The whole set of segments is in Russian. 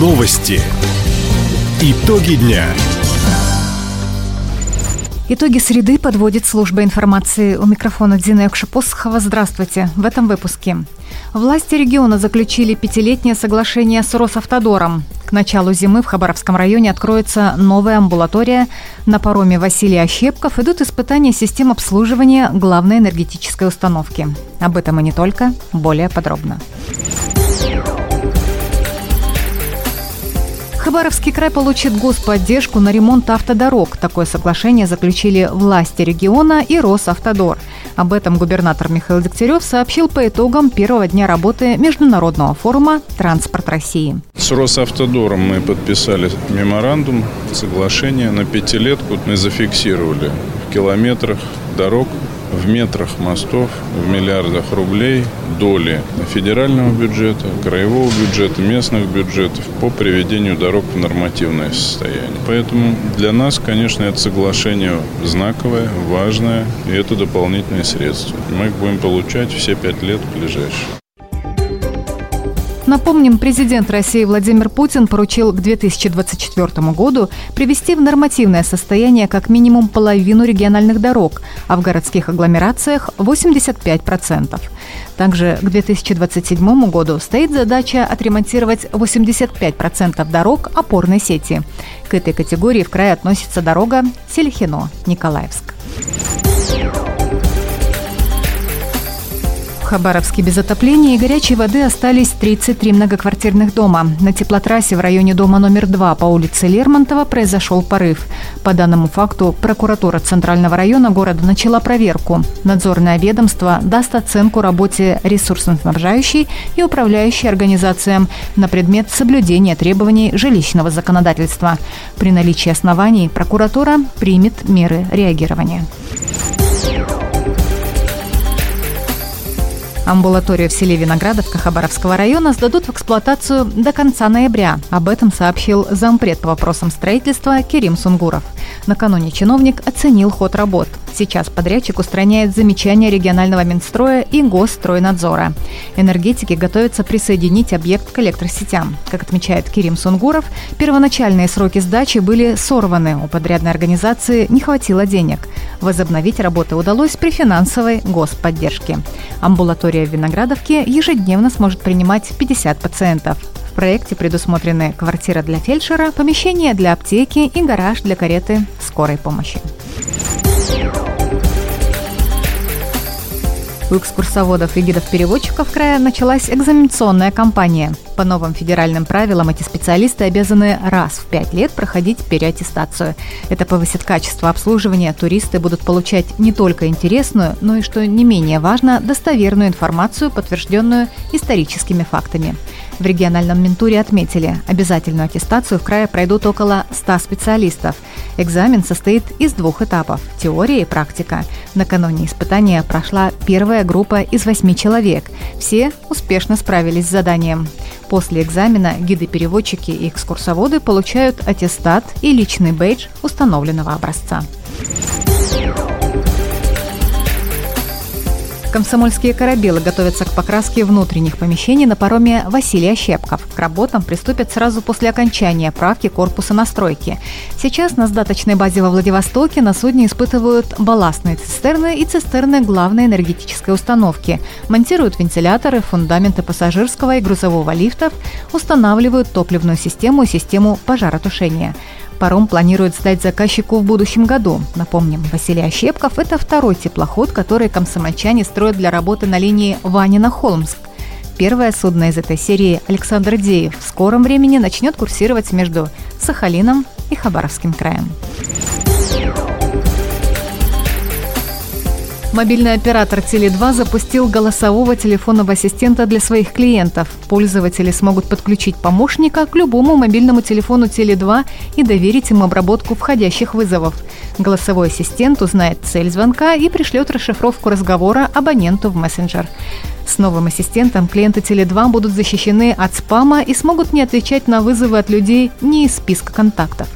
Новости. Итоги дня. Итоги среды подводит служба информации. У микрофона Дина Якшапосхова. Здравствуйте. В этом выпуске. Власти региона заключили пятилетнее соглашение с Росавтодором. К началу зимы в Хабаровском районе откроется новая амбулатория. На пароме Василий Ощепков идут испытания систем обслуживания главной энергетической установки. Об этом и не только. Более подробно. Хабаровский край получит господдержку на ремонт автодорог. Такое соглашение заключили власти региона и Росавтодор. Об этом губернатор Михаил Дегтярев сообщил по итогам первого дня работы Международного форума «Транспорт России». С Росавтодором мы подписали меморандум, соглашение на пятилетку мы зафиксировали в километрах дорог в метрах мостов, в миллиардах рублей доли федерального бюджета, краевого бюджета, местных бюджетов по приведению дорог в нормативное состояние. Поэтому для нас, конечно, это соглашение знаковое, важное, и это дополнительные средства. Мы их будем получать все пять лет ближайшие. Напомним, президент России Владимир Путин поручил к 2024 году привести в нормативное состояние как минимум половину региональных дорог, а в городских агломерациях 85%. Также к 2027 году стоит задача отремонтировать 85% дорог опорной сети. К этой категории в крае относится дорога Селихино-Николаевск. Хабаровске без отопления и горячей воды остались 33 многоквартирных дома. На теплотрассе в районе дома номер 2 по улице Лермонтова произошел порыв. По данному факту прокуратура Центрального района города начала проверку. Надзорное ведомство даст оценку работе ресурсоснабжающей и управляющей организациям на предмет соблюдения требований жилищного законодательства. При наличии оснований прокуратура примет меры реагирования. Амбулаторию в селе Виноградовка Хабаровского района сдадут в эксплуатацию до конца ноября. Об этом сообщил зампред по вопросам строительства Керим Сунгуров. Накануне чиновник оценил ход работ. Сейчас подрядчик устраняет замечания регионального Минстроя и Госстройнадзора. Энергетики готовятся присоединить объект к электросетям. Как отмечает Кирим Сунгуров, первоначальные сроки сдачи были сорваны. У подрядной организации не хватило денег. Возобновить работы удалось при финансовой господдержке. Амбулатория в Виноградовке ежедневно сможет принимать 50 пациентов. В проекте предусмотрены квартира для фельдшера, помещение для аптеки и гараж для кареты скорой помощи. У экскурсоводов и гидов-переводчиков края началась экзаменационная кампания. По новым федеральным правилам эти специалисты обязаны раз в пять лет проходить переаттестацию. Это повысит качество обслуживания. Туристы будут получать не только интересную, но и, что не менее важно, достоверную информацию, подтвержденную историческими фактами. В региональном Ментуре отметили, обязательную аттестацию в крае пройдут около 100 специалистов. Экзамен состоит из двух этапов – теория и практика. Накануне испытания прошла первая группа из восьми человек. Все успешно справились с заданием. После экзамена гиды-переводчики и экскурсоводы получают аттестат и личный бейдж установленного образца. Комсомольские корабелы готовятся к покраске внутренних помещений на пароме Василия Щепков. К работам приступят сразу после окончания правки корпуса настройки. Сейчас на сдаточной базе во Владивостоке на судне испытывают балластные цистерны и цистерны главной энергетической установки. Монтируют вентиляторы, фундаменты пассажирского и грузового лифтов, устанавливают топливную систему и систему пожаротушения. Паром планирует сдать заказчику в будущем году. Напомним, Василий Ощепков – это второй теплоход, который комсомольчане строят для работы на линии Ванина-Холмск. Первое судно из этой серии «Александр Деев» в скором времени начнет курсировать между Сахалином и Хабаровским краем. Мобильный оператор Теле2 запустил голосового телефонного ассистента для своих клиентов. Пользователи смогут подключить помощника к любому мобильному телефону Теле2 и доверить ему обработку входящих вызовов. Голосовой ассистент узнает цель звонка и пришлет расшифровку разговора абоненту в мессенджер. С новым ассистентом клиенты Теле2 будут защищены от спама и смогут не отвечать на вызовы от людей не из списка контактов.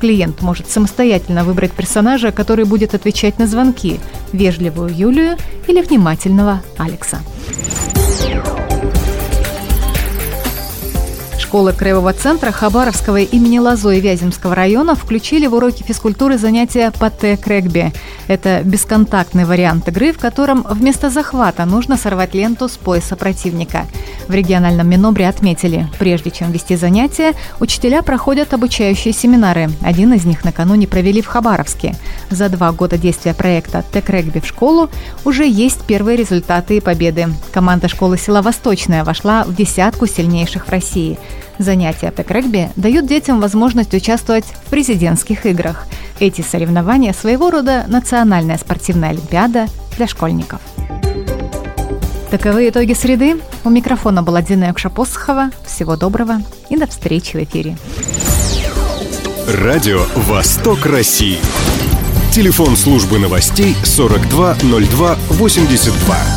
Клиент может самостоятельно выбрать персонажа, который будет отвечать на звонки – вежливую Юлию или внимательного Алекса. Школы Краевого центра Хабаровского имени Лозо и Вяземского района включили в уроки физкультуры занятия по т-крэгби. Это бесконтактный вариант игры, в котором вместо захвата нужно сорвать ленту с пояса противника. В региональном Минобре отметили, прежде чем вести занятия, учителя проходят обучающие семинары. Один из них накануне провели в Хабаровске. За два года действия проекта «Т-крэгби в школу» уже есть первые результаты и победы. Команда школы «Села Восточная» вошла в десятку сильнейших в России. Занятия по регби дают детям возможность участвовать в президентских играх. Эти соревнования своего рода национальная спортивная олимпиада для школьников. Таковы итоги среды. У микрофона была Дина Якшапосхова. Всего доброго и до встречи в эфире. Радио «Восток России». Телефон службы новостей 420282.